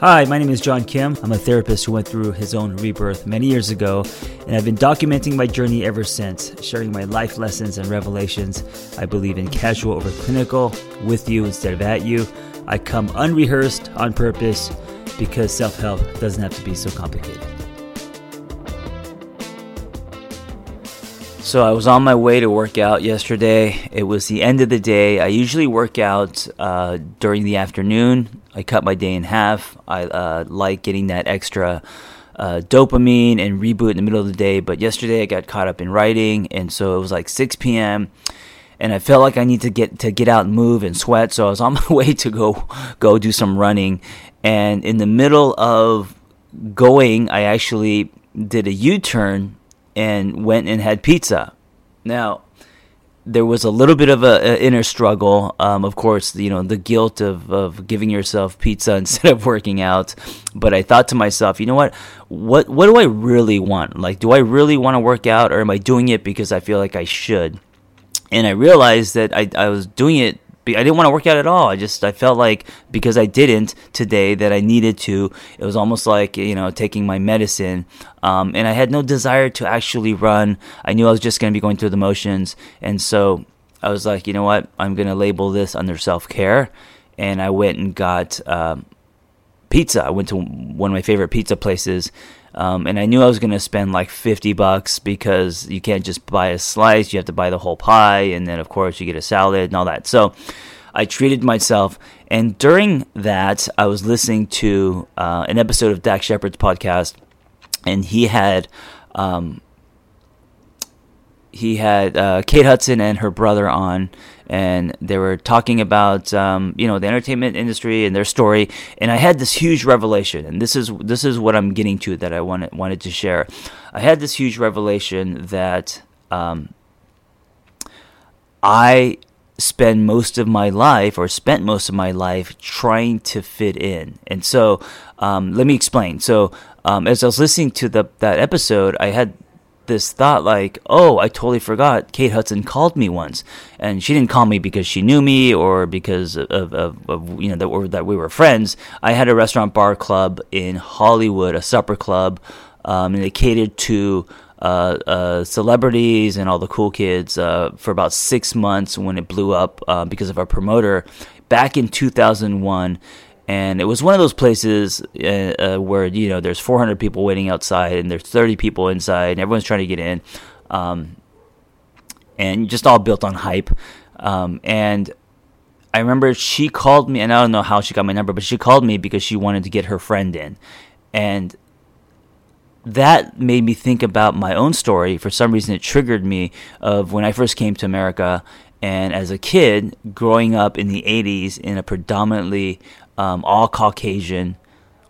Hi, my name is John Kim. I'm a therapist who went through his own rebirth many years ago, and I've been documenting my journey ever since, sharing my life lessons and revelations. I believe in casual over clinical, with you instead of at you. I come unrehearsed on purpose because self help doesn't have to be so complicated. So I was on my way to work out yesterday. It was the end of the day. I usually work out uh, during the afternoon. I cut my day in half. I uh, like getting that extra uh, dopamine and reboot in the middle of the day. But yesterday I got caught up in writing, and so it was like 6 p.m. And I felt like I need to get to get out and move and sweat. So I was on my way to go go do some running, and in the middle of going, I actually did a U-turn and went and had pizza. Now, there was a little bit of an inner struggle. Um, of course, you know, the guilt of, of giving yourself pizza instead of working out. But I thought to myself, you know what? What what do I really want? Like, do I really want to work out, or am I doing it because I feel like I should? And I realized that I, I was doing it I didn't want to work out at all. I just I felt like because I didn't today that I needed to. It was almost like you know taking my medicine, um, and I had no desire to actually run. I knew I was just going to be going through the motions, and so I was like, you know what, I'm going to label this under self care, and I went and got um, pizza. I went to one of my favorite pizza places. Um, and I knew I was going to spend like 50 bucks because you can't just buy a slice, you have to buy the whole pie, and then of course you get a salad and all that. So I treated myself, and during that, I was listening to uh, an episode of Dax Shepard's podcast, and he had. Um, he had uh, Kate Hudson and her brother on, and they were talking about um, you know the entertainment industry and their story. And I had this huge revelation, and this is this is what I'm getting to that I wanted wanted to share. I had this huge revelation that um, I spend most of my life or spent most of my life trying to fit in. And so um, let me explain. So um, as I was listening to the that episode, I had this thought like, oh, I totally forgot. Kate Hudson called me once, and she didn't call me because she knew me or because of, of, of you know that, or that we were friends. I had a restaurant bar club in Hollywood, a supper club, um, and they catered to. Uh, uh, celebrities and all the cool kids uh, for about six months when it blew up uh, because of our promoter back in 2001 and it was one of those places uh, uh, where you know there's 400 people waiting outside and there's 30 people inside and everyone's trying to get in. Um, and just all built on hype. Um, and i remember she called me and i don't know how she got my number but she called me because she wanted to get her friend in. And that made me think about my own story. For some reason it triggered me of when i first came to america. And as a kid growing up in the 80s in a predominantly um, all Caucasian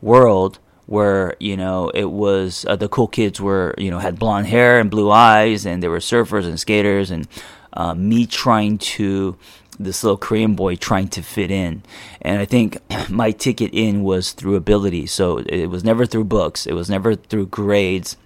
world where you know it was uh, the cool kids were you know had blonde hair and blue eyes and they were surfers and skaters and uh, me trying to this little Korean boy trying to fit in and I think my ticket in was through ability so it was never through books it was never through grades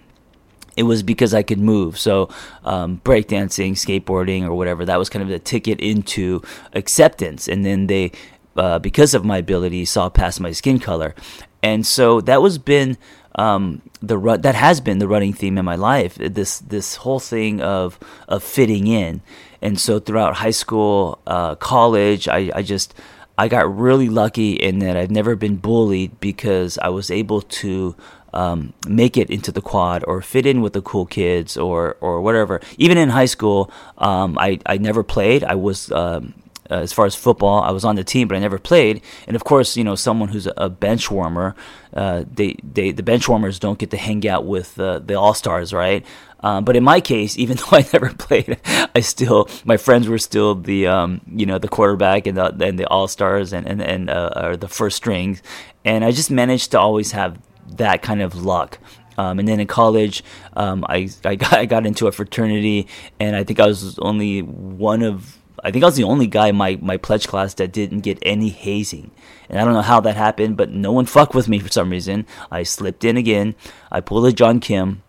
it was because I could move. So, um, breakdancing, skateboarding, or whatever, that was kind of the ticket into acceptance. And then they uh, because of my ability, saw past my skin color, and so that was been um, the that has been the running theme in my life. This this whole thing of of fitting in, and so throughout high school, uh, college, I, I just I got really lucky in that I've never been bullied because I was able to um, make it into the quad or fit in with the cool kids or or whatever. Even in high school, um, I I never played. I was um, uh, as far as football. I was on the team, but I never played. And of course, you know, someone who's a, bench warmer, uh, they, they, the bench warmers don't get to hang out with uh, the all stars, right? Um, but in my case, even though I never played, I still my friends were still the um, you know the quarterback and the and the all stars and and and uh, or the first strings, and I just managed to always have that kind of luck. Um, and then in college, um, I I got, I got into a fraternity, and I think I was only one of I think I was the only guy in my, my pledge class that didn't get any hazing. And I don't know how that happened, but no one fucked with me for some reason. I slipped in again. I pulled a John Kim.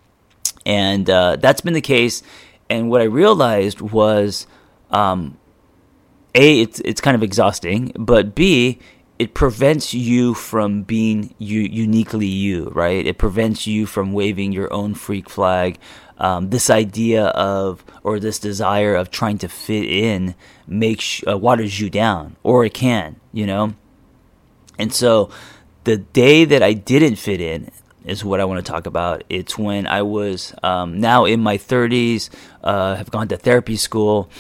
And uh, that's been the case. And what I realized was um, A, it's, it's kind of exhausting, but B, it prevents you from being uniquely you, right? It prevents you from waving your own freak flag. Um, this idea of or this desire of trying to fit in makes uh, waters you down, or it can, you know. And so, the day that I didn't fit in is what I want to talk about. It's when I was um, now in my 30s, uh, have gone to therapy school,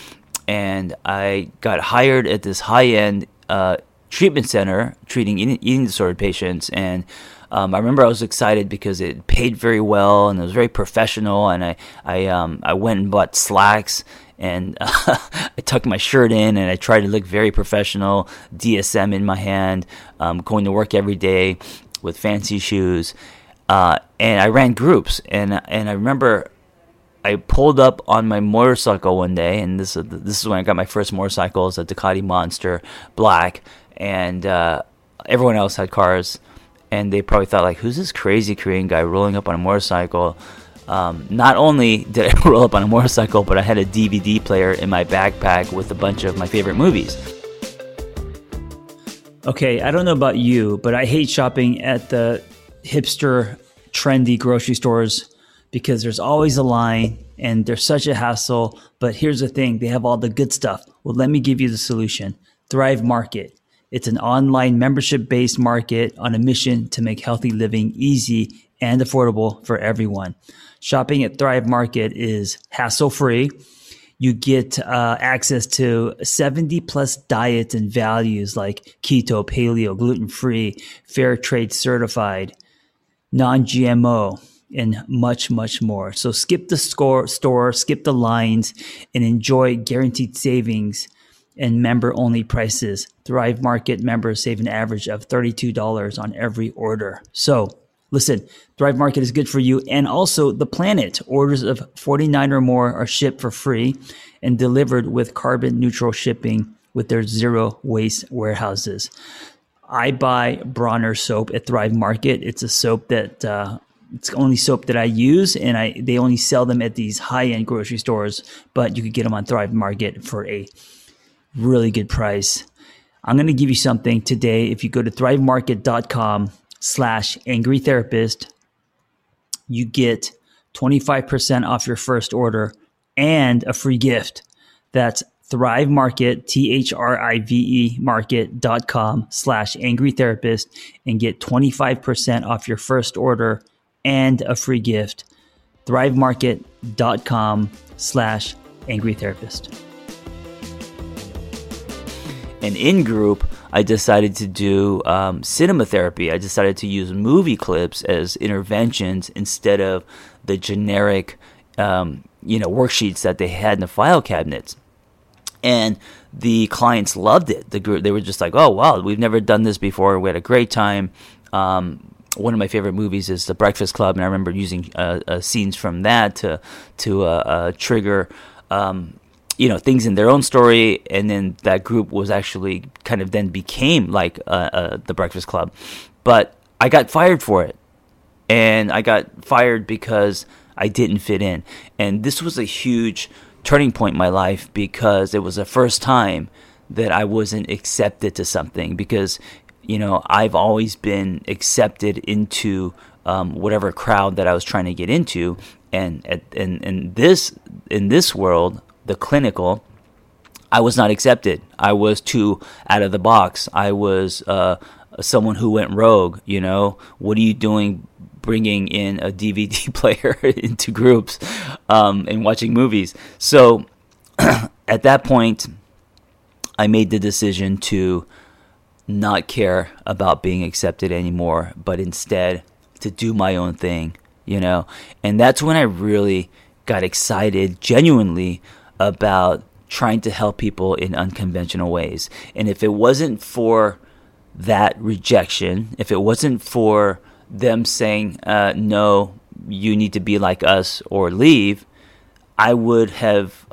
and I got hired at this high end uh, treatment center treating eating, eating disorder patients. And um, I remember I was excited because it paid very well and it was very professional. And I I um, I went and bought slacks and uh, I tucked my shirt in and I tried to look very professional, DSM in my hand, um, going to work every day with fancy shoes. Uh, and I ran groups, and and I remember I pulled up on my motorcycle one day, and this this is when I got my first motorcycle, it was a Ducati Monster Black, and uh, everyone else had cars, and they probably thought like, who's this crazy Korean guy rolling up on a motorcycle? Um, not only did I roll up on a motorcycle, but I had a DVD player in my backpack with a bunch of my favorite movies. Okay, I don't know about you, but I hate shopping at the hipster, trendy grocery stores because there's always a line and there's such a hassle. But here's the thing they have all the good stuff. Well, let me give you the solution Thrive Market. It's an online membership based market on a mission to make healthy living easy and affordable for everyone. Shopping at Thrive Market is hassle free. You get uh, access to 70 plus diets and values like keto, paleo, gluten free, fair trade certified, non GMO, and much, much more. So skip the score, store, skip the lines, and enjoy guaranteed savings and member only prices. Thrive Market members save an average of $32 on every order. So listen, Thrive Market is good for you and also the planet. Orders of 49 or more are shipped for free and delivered with carbon neutral shipping with their zero waste warehouses. I buy Bronner soap at Thrive Market. It's a soap that uh, it's the only soap that I use, and I they only sell them at these high end grocery stores. But you could get them on Thrive Market for a really good price. I'm going to give you something today. If you go to thrivemarket.com slash angry therapist, you get 25% off your first order and a free gift. That's Thrive Market, T H R I V E market.com slash angry therapist and get 25% off your first order and a free gift. ThriveMarket.com slash angry therapist. And in group, I decided to do um, cinema therapy. I decided to use movie clips as interventions instead of the generic, um, you know, worksheets that they had in the file cabinets and the clients loved it. The group they were just like, "Oh wow, we've never done this before. We had a great time." Um, one of my favorite movies is The Breakfast Club, and I remember using uh, uh, scenes from that to to uh, uh trigger. Um, you know things in their own story, and then that group was actually kind of then became like uh, uh, the Breakfast Club, but I got fired for it, and I got fired because I didn't fit in, and this was a huge turning point in my life because it was the first time that I wasn't accepted to something because you know I've always been accepted into um, whatever crowd that I was trying to get into. And at, and this in this world the clinical I was not accepted I was too out of the box I was uh, someone who went rogue you know what are you doing bringing in a DVD player into groups um, and watching movies. So at that point, I made the decision to not care about being accepted anymore, but instead to do my own thing, you know? And that's when I really got excited genuinely about trying to help people in unconventional ways. And if it wasn't for that rejection, if it wasn't for them saying, uh, no, you need to be like us or leave, I would have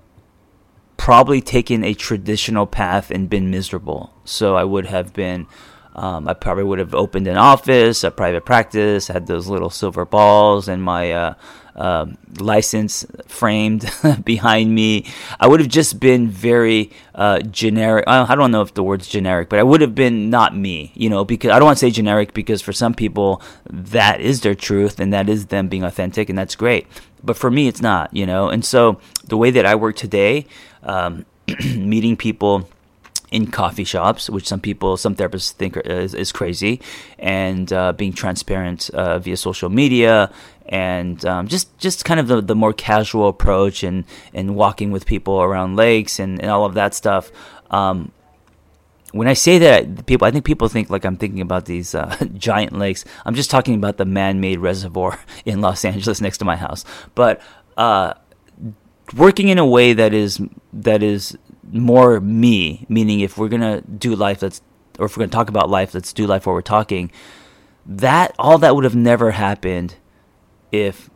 probably taken a traditional path and been miserable. So I would have been, um, I probably would have opened an office, a private practice, had those little silver balls and my, uh, um, license framed behind me. I would have just been very uh, generic. I don't know if the word's generic, but I would have been not me, you know, because I don't want to say generic because for some people that is their truth and that is them being authentic and that's great. But for me, it's not, you know. And so the way that I work today, um, meeting people in coffee shops, which some people, some therapists think is, is crazy, and uh, being transparent uh, via social media, and um, just just kind of the, the more casual approach, and and walking with people around lakes and, and all of that stuff. Um, when I say that, people, I think people think like I'm thinking about these uh, giant lakes. I'm just talking about the man-made reservoir in Los Angeles next to my house. But uh, working in a way that is that is more me, meaning if we're gonna do life, let's or if we're gonna talk about life, let's do life while we're talking. That all that would have never happened if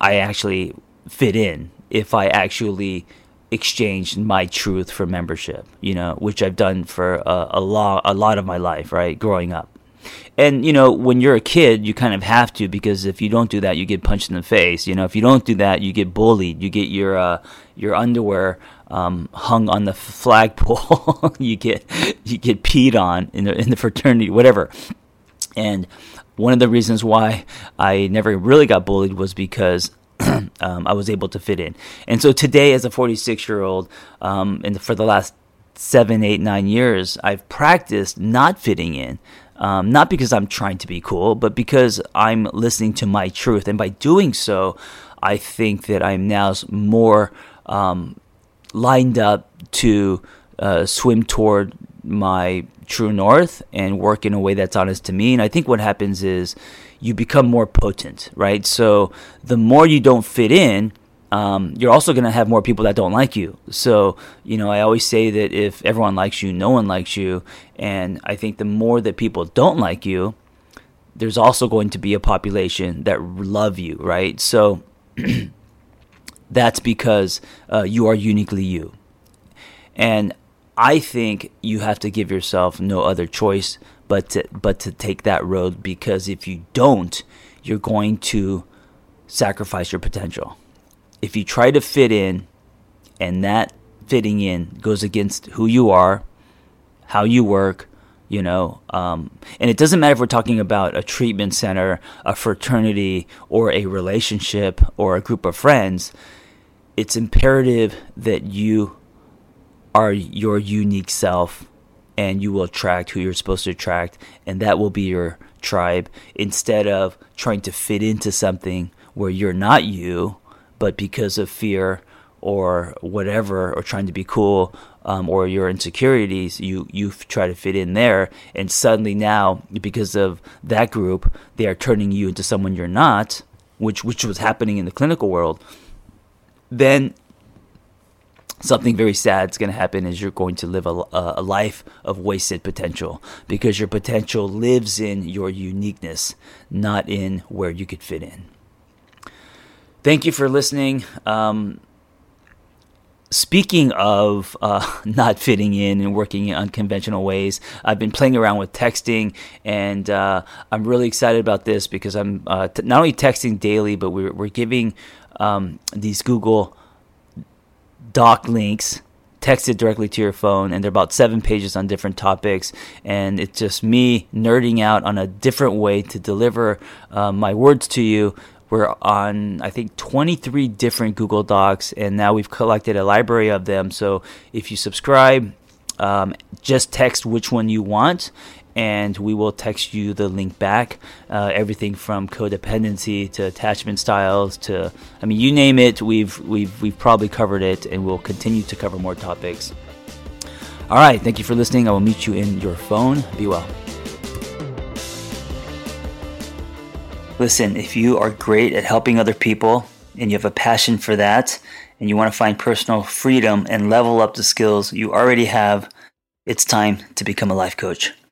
I actually fit in, if I actually exchanged my truth for membership, you know, which I've done for a, a lot a lot of my life, right, growing up. And you know, when you're a kid, you kind of have to because if you don't do that, you get punched in the face. You know, if you don't do that, you get bullied. You get your uh, your underwear um, hung on the flagpole. you get you get peed on in the in the fraternity, whatever. And one of the reasons why I never really got bullied was because um, I was able to fit in. And so today, as a 46 year old, um, and for the last seven, eight, nine years, I've practiced not fitting in. Um, not because I'm trying to be cool, but because I'm listening to my truth. And by doing so, I think that I'm now more um, lined up to uh, swim toward my true north and work in a way that's honest to me. And I think what happens is you become more potent, right? So the more you don't fit in, um, you're also going to have more people that don't like you. So, you know, I always say that if everyone likes you, no one likes you. And I think the more that people don't like you, there's also going to be a population that love you, right? So that's because uh, you are uniquely you. And I think you have to give yourself no other choice but to, but to take that road because if you don't, you're going to sacrifice your potential if you try to fit in and that fitting in goes against who you are, how you work, you know, um, and it doesn't matter if we're talking about a treatment center, a fraternity, or a relationship or a group of friends. It's imperative that you are your unique self and you will attract who you're supposed to attract, and that will be your tribe instead of trying to fit into something where you're not you but because of fear or whatever, or trying to be cool, um, or your insecurities, you you try to fit in there, and suddenly now, because of that group, they are turning you into someone you're not, which which was happening in the clinical world. Then something very sad is going to happen is you're going to live a, a, life of wasted potential because your potential lives in your uniqueness, not in where you could fit in thank you for listening. Um, speaking of uh, not fitting in and working in unconventional ways, I've been playing around with texting, and uh, I'm really excited about this because I'm uh, t- not only texting daily, but we're, we're giving um, these Google Doc links texted directly to your phone and they're about seven pages on different topics and it's just me nerding out on a different way to deliver uh, my words to you we're on, I think, 23 different Google Docs, and now we've collected a library of them. So if you subscribe, um, just text which one you want, and we will text you the link back. Uh, everything from codependency to attachment styles to, I mean, you name it, we've we've we've probably covered it, and we'll continue to cover more topics. All right, thank you for listening. I will meet you in your phone. Be well. Listen, if you are great at helping other people and you have a passion for that and you want to find personal freedom and level up the skills you already have, it's time to become a life coach.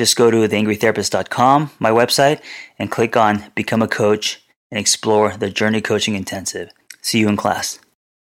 Just go to theangrytherapist.com, my website, and click on Become a Coach and explore the Journey Coaching Intensive. See you in class.